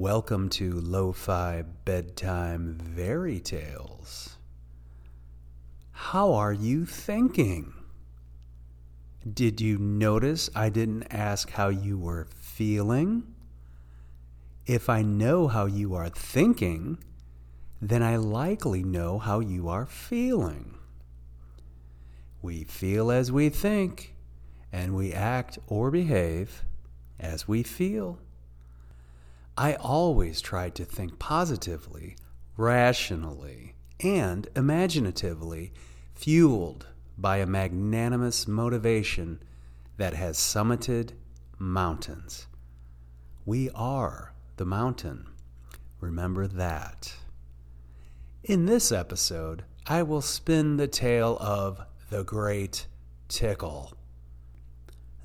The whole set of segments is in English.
Welcome to Lo-Fi Bedtime Fairy Tales. How are you thinking? Did you notice I didn't ask how you were feeling? If I know how you are thinking, then I likely know how you are feeling. We feel as we think, and we act or behave as we feel. I always tried to think positively, rationally, and imaginatively, fueled by a magnanimous motivation that has summited mountains. We are the mountain. Remember that. In this episode, I will spin the tale of the Great Tickle.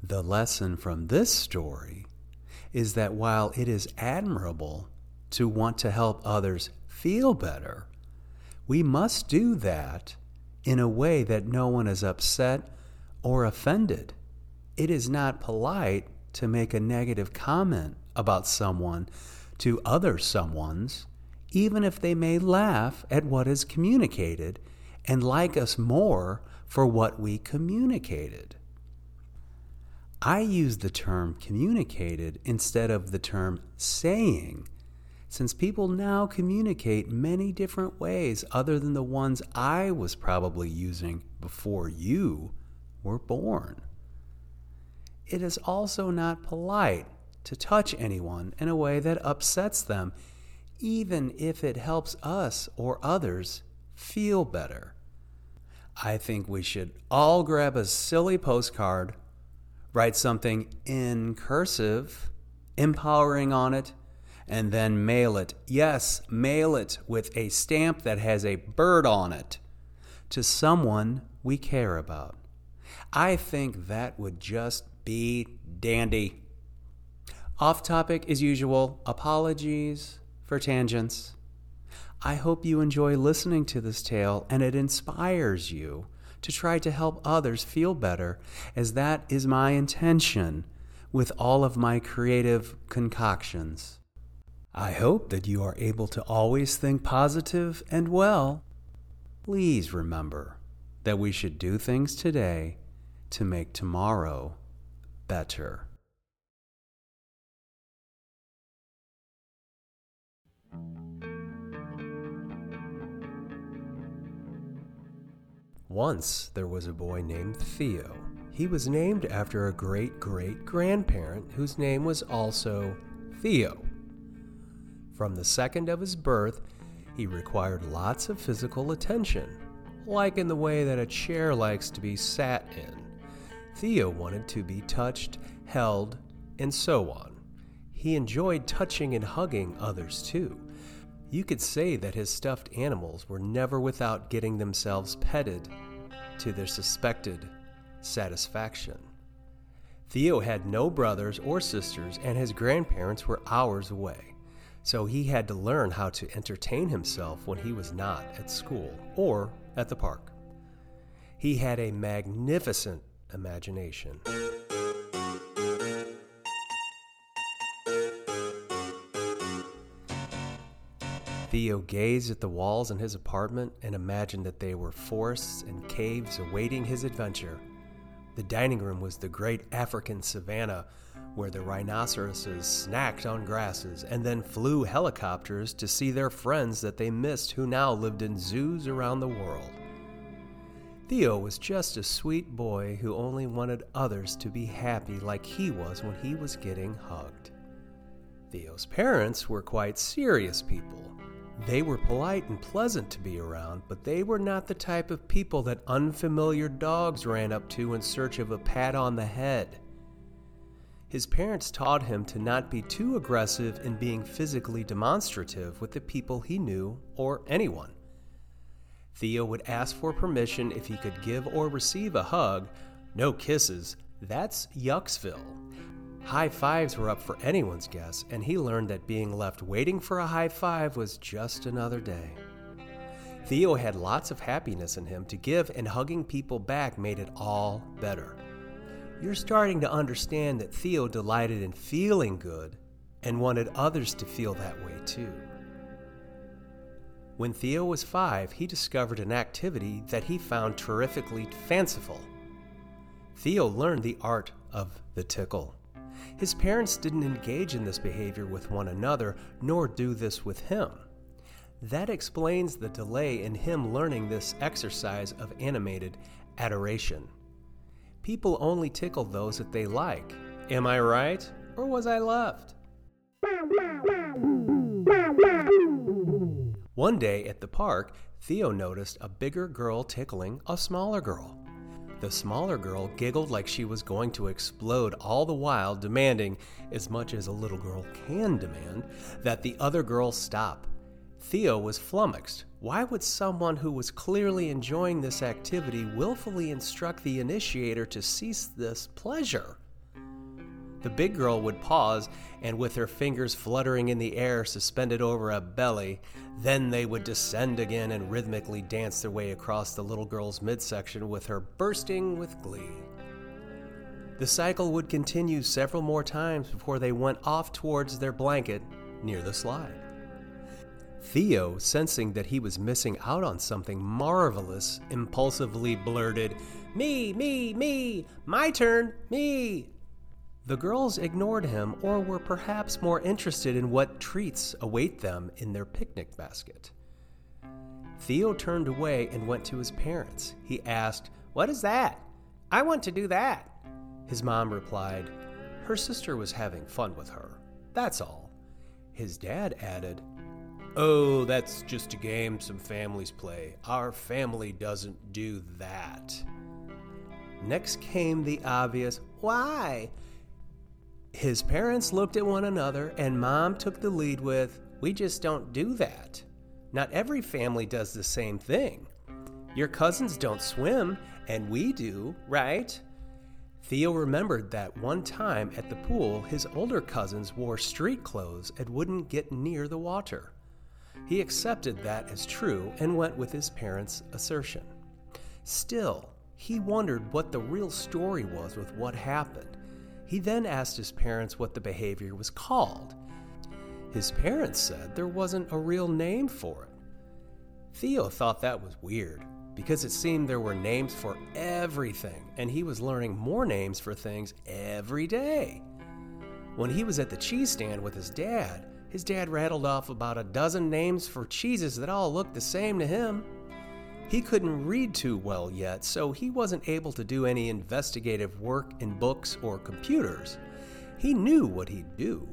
The lesson from this story is that while it is admirable to want to help others feel better, we must do that in a way that no one is upset or offended. It is not polite to make a negative comment about someone to other someones, even if they may laugh at what is communicated and like us more for what we communicated. I use the term communicated instead of the term saying, since people now communicate many different ways other than the ones I was probably using before you were born. It is also not polite to touch anyone in a way that upsets them, even if it helps us or others feel better. I think we should all grab a silly postcard, write something in cursive, empowering on it, and then mail it. Yes, mail it with a stamp that has a bird on it to someone we care about. I think that would just be dandy. Off topic as usual, apologies for tangents. I hope you enjoy listening to this tale and it inspires you to try to help others feel better, as that is my intention with all of my creative concoctions. I hope that you are able to always think positive and well. Please remember that we should do things today to make tomorrow better. Once there was a boy named Theo. He was named after a great great grandparent whose name was also Theo. From the second of his birth, he required lots of physical attention, like in the way that a chair likes to be sat in. Theo wanted to be touched, held, and so on. He enjoyed touching and hugging others too. You could say that his stuffed animals were never without getting themselves petted to their suspected satisfaction. Theo had no brothers or sisters, and his grandparents were hours away, so he had to learn how to entertain himself when he was not at school or at the park. He had a magnificent imagination. Theo gazed at the walls in his apartment and imagined that they were forests and caves awaiting his adventure. The dining room was the great African savanna where the rhinoceroses snacked on grasses and then flew helicopters to see their friends that they missed who now lived in zoos around the world. Theo was just a sweet boy who only wanted others to be happy like he was when he was getting hugged. Theo's parents were quite serious people they were polite and pleasant to be around, but they were not the type of people that unfamiliar dogs ran up to in search of a pat on the head. His parents taught him to not be too aggressive in being physically demonstrative with the people he knew or anyone. Theo would ask for permission if he could give or receive a hug, no kisses, that's Yucksville. High fives were up for anyone's guess, and he learned that being left waiting for a high five was just another day. Theo had lots of happiness in him to give, and hugging people back made it all better. You're starting to understand that Theo delighted in feeling good and wanted others to feel that way too. When Theo was five, he discovered an activity that he found terrifically fanciful. Theo learned the art of the tickle. His parents didn't engage in this behavior with one another, nor do this with him. That explains the delay in him learning this exercise of animated adoration. People only tickle those that they like. Am I right? Or was I left? One day at the park, Theo noticed a bigger girl tickling a smaller girl. The smaller girl giggled like she was going to explode, all the while demanding, as much as a little girl can demand, that the other girl stop. Theo was flummoxed. Why would someone who was clearly enjoying this activity willfully instruct the initiator to cease this pleasure? The big girl would pause, and with her fingers fluttering in the air suspended over a belly, then they would descend again and rhythmically dance their way across the little girl's midsection with her bursting with glee. The cycle would continue several more times before they went off towards their blanket near the slide. Theo, sensing that he was missing out on something marvelous, impulsively blurted, Me, me, me, my turn, me. The girls ignored him or were perhaps more interested in what treats await them in their picnic basket. Theo turned away and went to his parents. He asked, What is that? I want to do that. His mom replied, Her sister was having fun with her. That's all. His dad added, Oh, that's just a game some families play. Our family doesn't do that. Next came the obvious, Why? His parents looked at one another, and mom took the lead with, We just don't do that. Not every family does the same thing. Your cousins don't swim, and we do, right? Theo remembered that one time at the pool, his older cousins wore street clothes and wouldn't get near the water. He accepted that as true and went with his parents' assertion. Still, he wondered what the real story was with what happened he then asked his parents what the behavior was called. His parents said there wasn't a real name for it. Theo thought that was weird because it seemed there were names for everything, and he was learning more names for things every day. When he was at the cheese stand with his dad, his dad rattled off about a dozen names for cheeses that all looked the same to him. He couldn't read too well yet, so he wasn't able to do any investigative work in books or computers. He knew what he'd do.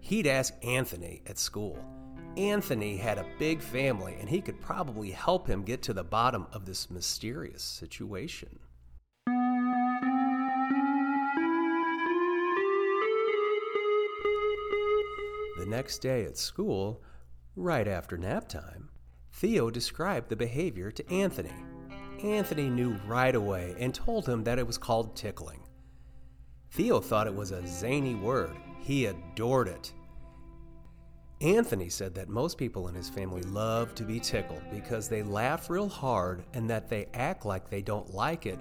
He'd ask Anthony at school. Anthony had a big family, and he could probably help him get to the bottom of this mysterious situation. The next day at school, right after nap time, Theo described the behavior to Anthony. Anthony knew right away and told him that it was called tickling. Theo thought it was a zany word. He adored it. Anthony said that most people in his family love to be tickled because they laugh real hard and that they act like they don't like it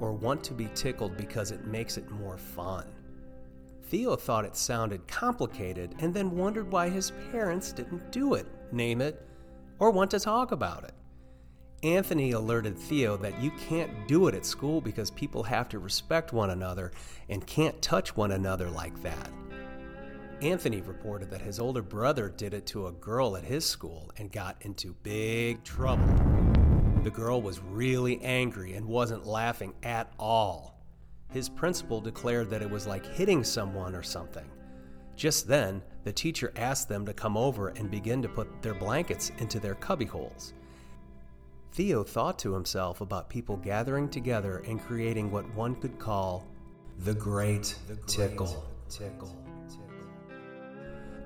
or want to be tickled because it makes it more fun. Theo thought it sounded complicated and then wondered why his parents didn't do it, name it, or want to talk about it. Anthony alerted Theo that you can't do it at school because people have to respect one another and can't touch one another like that. Anthony reported that his older brother did it to a girl at his school and got into big trouble. The girl was really angry and wasn't laughing at all. His principal declared that it was like hitting someone or something. Just then, the teacher asked them to come over and begin to put their blankets into their cubbyholes. Theo thought to himself about people gathering together and creating what one could call the Great, the great tickle. tickle.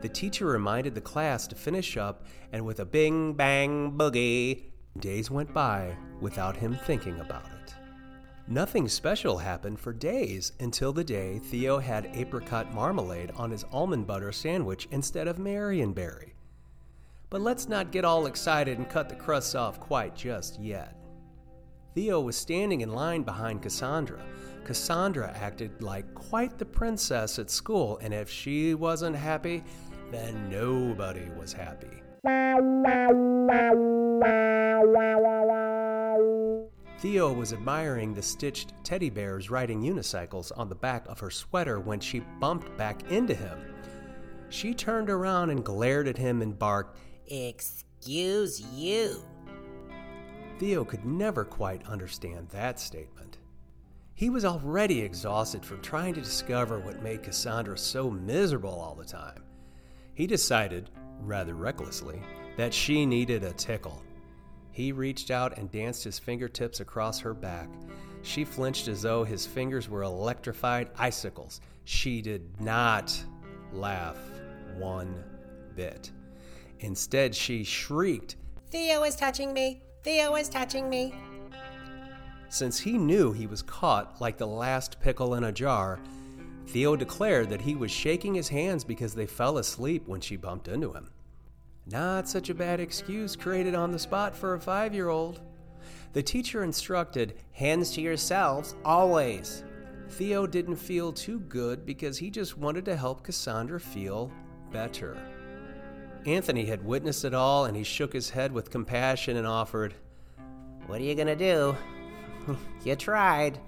The teacher reminded the class to finish up, and with a bing bang boogie, days went by without him thinking about it. Nothing special happened for days until the day Theo had apricot marmalade on his almond butter sandwich instead of Marionberry. But let's not get all excited and cut the crusts off quite just yet. Theo was standing in line behind Cassandra, Cassandra acted like quite the princess at school, and if she wasn't happy, then nobody was happy. Theo was admiring the stitched teddy bears riding unicycles on the back of her sweater when she bumped back into him. She turned around and glared at him and barked, Excuse you. Theo could never quite understand that statement. He was already exhausted from trying to discover what made Cassandra so miserable all the time. He decided, rather recklessly, that she needed a tickle. He reached out and danced his fingertips across her back. She flinched as though his fingers were electrified icicles. She did not laugh one bit. Instead, she shrieked, Theo is touching me. Theo is touching me. Since he knew he was caught like the last pickle in a jar, Theo declared that he was shaking his hands because they fell asleep when she bumped into him. Not such a bad excuse created on the spot for a five year old. The teacher instructed, Hands to yourselves, always. Theo didn't feel too good because he just wanted to help Cassandra feel better. Anthony had witnessed it all and he shook his head with compassion and offered, What are you gonna do? you tried.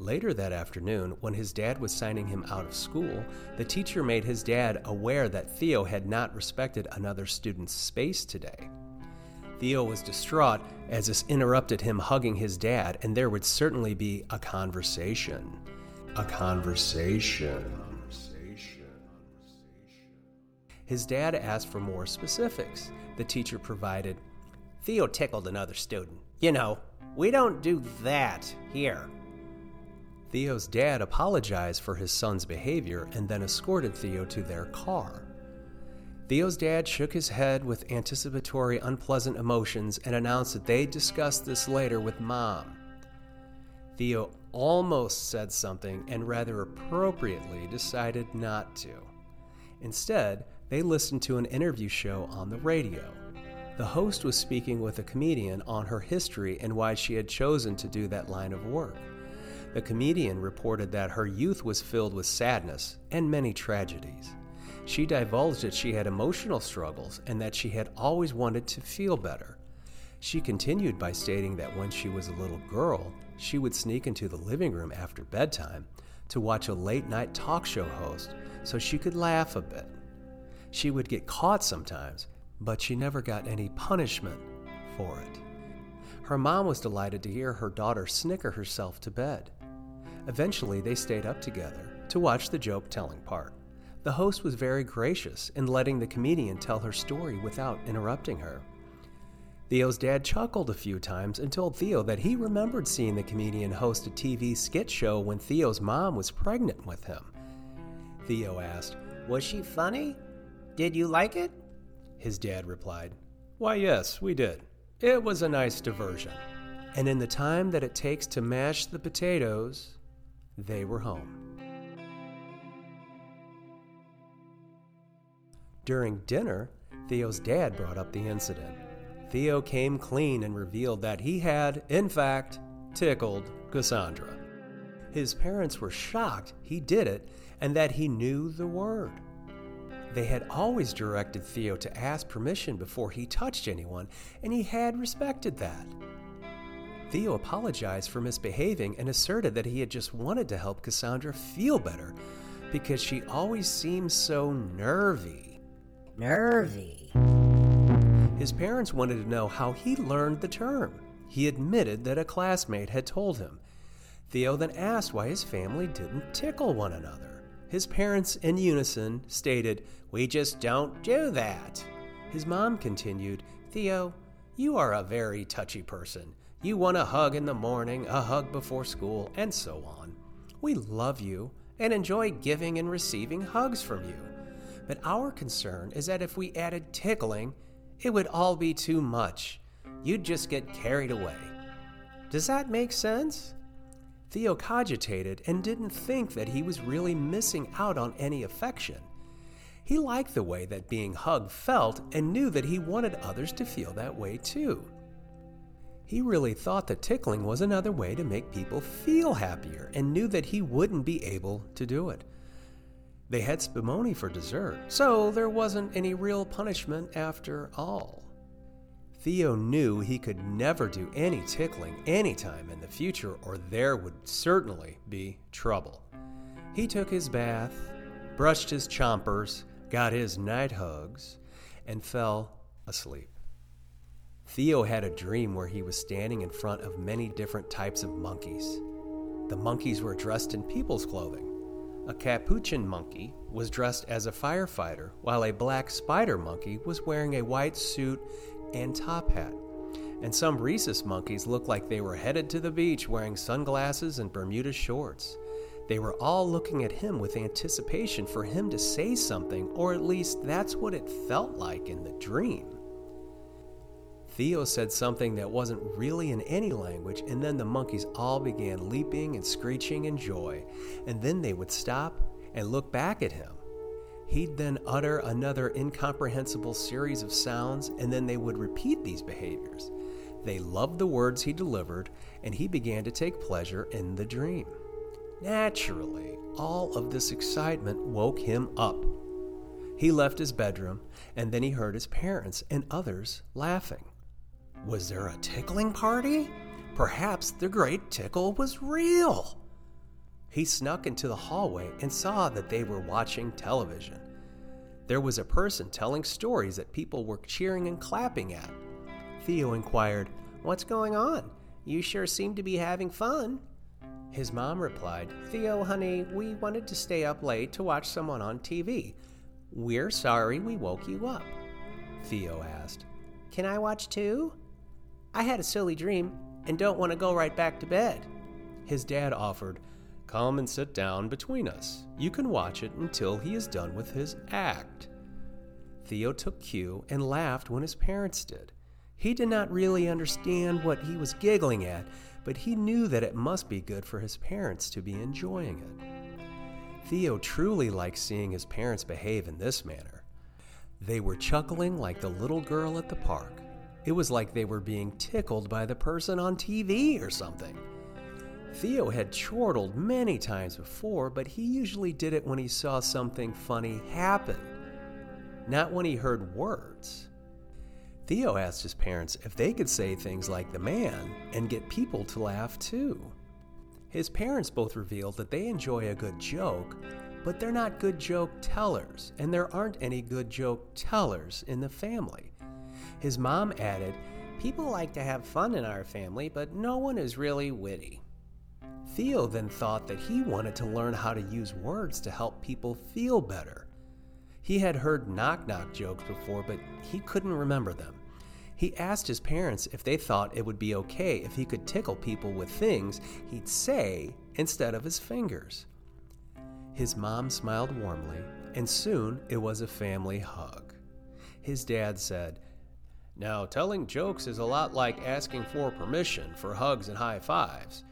Later that afternoon, when his dad was signing him out of school, the teacher made his dad aware that Theo had not respected another student's space today. Theo was distraught as this interrupted him hugging his dad, and there would certainly be a conversation. A conversation. His dad asked for more specifics. The teacher provided Theo tickled another student. You know, we don't do that here. Theo's dad apologized for his son's behavior and then escorted Theo to their car. Theo's dad shook his head with anticipatory unpleasant emotions and announced that they'd discuss this later with mom. Theo almost said something and rather appropriately decided not to. Instead, they listened to an interview show on the radio. The host was speaking with a comedian on her history and why she had chosen to do that line of work. The comedian reported that her youth was filled with sadness and many tragedies. She divulged that she had emotional struggles and that she had always wanted to feel better. She continued by stating that when she was a little girl, she would sneak into the living room after bedtime to watch a late night talk show host so she could laugh a bit. She would get caught sometimes, but she never got any punishment for it. Her mom was delighted to hear her daughter snicker herself to bed. Eventually, they stayed up together to watch the joke telling part. The host was very gracious in letting the comedian tell her story without interrupting her. Theo's dad chuckled a few times and told Theo that he remembered seeing the comedian host a TV skit show when Theo's mom was pregnant with him. Theo asked, Was she funny? Did you like it? His dad replied, Why, yes, we did. It was a nice diversion. And in the time that it takes to mash the potatoes, they were home. During dinner, Theo's dad brought up the incident. Theo came clean and revealed that he had, in fact, tickled Cassandra. His parents were shocked he did it and that he knew the word. They had always directed Theo to ask permission before he touched anyone, and he had respected that. Theo apologized for misbehaving and asserted that he had just wanted to help Cassandra feel better because she always seemed so nervy. Nervy. His parents wanted to know how he learned the term. He admitted that a classmate had told him. Theo then asked why his family didn't tickle one another. His parents, in unison, stated, We just don't do that. His mom continued, Theo, you are a very touchy person. You want a hug in the morning, a hug before school, and so on. We love you and enjoy giving and receiving hugs from you. But our concern is that if we added tickling, it would all be too much. You'd just get carried away. Does that make sense? Theo cogitated and didn't think that he was really missing out on any affection. He liked the way that being hugged felt and knew that he wanted others to feel that way too. He really thought that tickling was another way to make people feel happier and knew that he wouldn't be able to do it. They had spumoni for dessert, so there wasn't any real punishment after all. Theo knew he could never do any tickling anytime in the future, or there would certainly be trouble. He took his bath, brushed his chompers, got his night hugs, and fell asleep. Theo had a dream where he was standing in front of many different types of monkeys. The monkeys were dressed in people's clothing. A capuchin monkey was dressed as a firefighter, while a black spider monkey was wearing a white suit and top hat. And some rhesus monkeys looked like they were headed to the beach wearing sunglasses and Bermuda shorts. They were all looking at him with anticipation for him to say something, or at least that's what it felt like in the dream. Theo said something that wasn't really in any language, and then the monkeys all began leaping and screeching in joy. And then they would stop and look back at him. He'd then utter another incomprehensible series of sounds, and then they would repeat these behaviors. They loved the words he delivered, and he began to take pleasure in the dream. Naturally, all of this excitement woke him up. He left his bedroom, and then he heard his parents and others laughing. Was there a tickling party? Perhaps the great tickle was real. He snuck into the hallway and saw that they were watching television. There was a person telling stories that people were cheering and clapping at. Theo inquired, What's going on? You sure seem to be having fun. His mom replied, Theo, honey, we wanted to stay up late to watch someone on TV. We're sorry we woke you up. Theo asked, Can I watch too? I had a silly dream and don't want to go right back to bed. His dad offered, Come and sit down between us. You can watch it until he is done with his act. Theo took cue and laughed when his parents did. He did not really understand what he was giggling at, but he knew that it must be good for his parents to be enjoying it. Theo truly liked seeing his parents behave in this manner. They were chuckling like the little girl at the park. It was like they were being tickled by the person on TV or something. Theo had chortled many times before, but he usually did it when he saw something funny happen, not when he heard words. Theo asked his parents if they could say things like the man and get people to laugh too. His parents both revealed that they enjoy a good joke, but they're not good joke tellers, and there aren't any good joke tellers in the family. His mom added, People like to have fun in our family, but no one is really witty. Theo then thought that he wanted to learn how to use words to help people feel better. He had heard knock knock jokes before, but he couldn't remember them. He asked his parents if they thought it would be okay if he could tickle people with things he'd say instead of his fingers. His mom smiled warmly, and soon it was a family hug. His dad said, Now, telling jokes is a lot like asking for permission for hugs and high fives.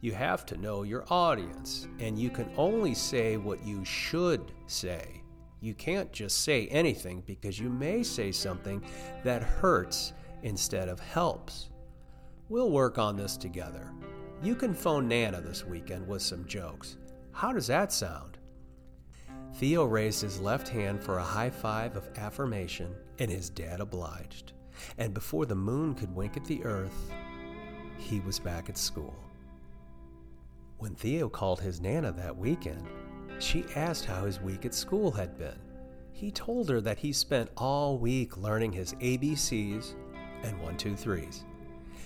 You have to know your audience, and you can only say what you should say. You can't just say anything because you may say something that hurts instead of helps. We'll work on this together. You can phone Nana this weekend with some jokes. How does that sound? Theo raised his left hand for a high five of affirmation, and his dad obliged. And before the moon could wink at the earth, he was back at school. When Theo called his Nana that weekend, she asked how his week at school had been. He told her that he spent all week learning his ABCs and one, two, threes.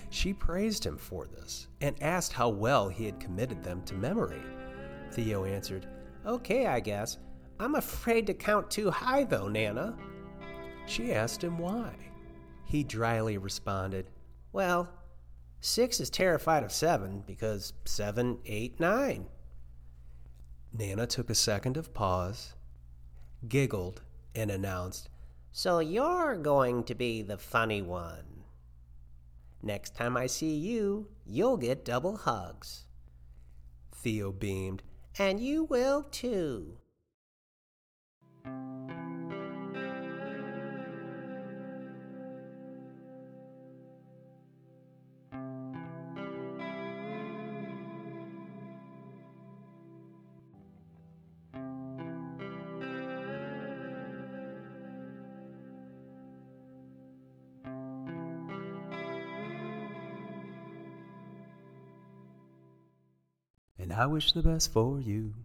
She praised him for this and asked how well he had committed them to memory. Theo answered, Okay, I guess. I'm afraid to count too high, though, Nana. She asked him why. He dryly responded, Well, six is terrified of seven because seven, eight, nine. Nana took a second of pause, giggled, and announced, So you're going to be the funny one. Next time I see you, you'll get double hugs. Theo beamed, And you will too. I wish the best for you.